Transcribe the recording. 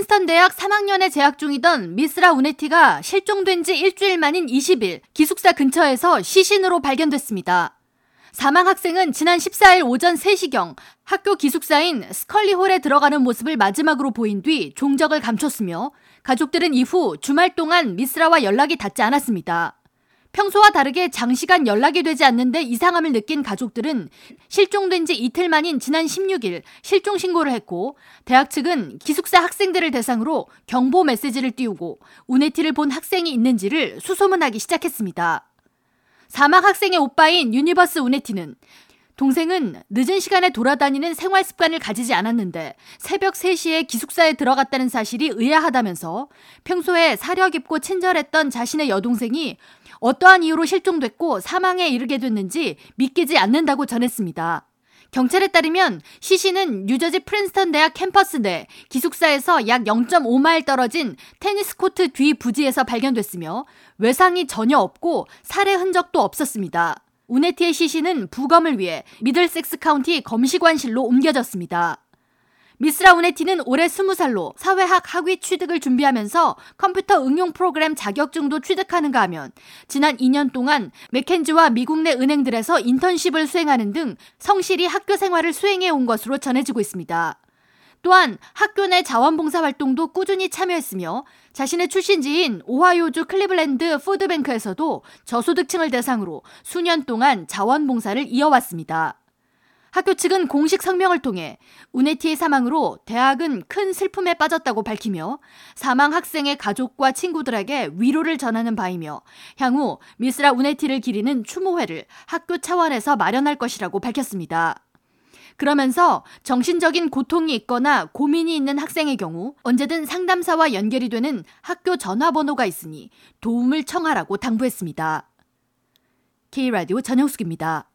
프린스턴 대학 3학년에 재학 중이던 미스라 우네티가 실종된 지 일주일 만인 20일 기숙사 근처에서 시신으로 발견됐습니다. 사망 학생은 지난 14일 오전 3시경 학교 기숙사인 스컬리홀에 들어가는 모습을 마지막으로 보인 뒤 종적을 감췄으며 가족들은 이후 주말 동안 미스라와 연락이 닿지 않았습니다. 평소와 다르게 장시간 연락이 되지 않는데 이상함을 느낀 가족들은 실종된 지 이틀 만인 지난 16일 실종 신고를 했고 대학 측은 기숙사 학생들을 대상으로 경보 메시지를 띄우고 우네티를 본 학생이 있는지를 수소문하기 시작했습니다. 사망 학생의 오빠인 유니버스 우네티는 동생은 늦은 시간에 돌아다니는 생활 습관을 가지지 않았는데 새벽 3시에 기숙사에 들어갔다는 사실이 의아하다면서 평소에 사려 깊고 친절했던 자신의 여동생이 어떠한 이유로 실종됐고 사망에 이르게 됐는지 믿기지 않는다고 전했습니다. 경찰에 따르면 시신은 뉴저지 프린스턴 대학 캠퍼스 내 기숙사에서 약 0.5마일 떨어진 테니스 코트 뒤 부지에서 발견됐으며 외상이 전혀 없고 살해 흔적도 없었습니다. 우네티의 시신은 부검을 위해 미들섹스 카운티 검시관실로 옮겨졌습니다. 미스라 우네티는 올해 20살로 사회학 학위 취득을 준비하면서 컴퓨터 응용 프로그램 자격증도 취득하는가 하면 지난 2년 동안 맥켄지와 미국 내 은행들에서 인턴십을 수행하는 등 성실히 학교 생활을 수행해 온 것으로 전해지고 있습니다. 또한 학교 내 자원봉사 활동도 꾸준히 참여했으며 자신의 출신지인 오하이오주 클리블랜드 푸드뱅크에서도 저소득층을 대상으로 수년 동안 자원봉사를 이어왔습니다. 학교 측은 공식 성명을 통해 우네티의 사망으로 대학은 큰 슬픔에 빠졌다고 밝히며 사망 학생의 가족과 친구들에게 위로를 전하는 바이며 향후 미스라 우네티를 기리는 추모회를 학교 차원에서 마련할 것이라고 밝혔습니다. 그러면서 정신적인 고통이 있거나 고민이 있는 학생의 경우 언제든 상담사와 연결이 되는 학교 전화번호가 있으니 도움을 청하라고 당부했습니다. K라디오 전영숙입니다.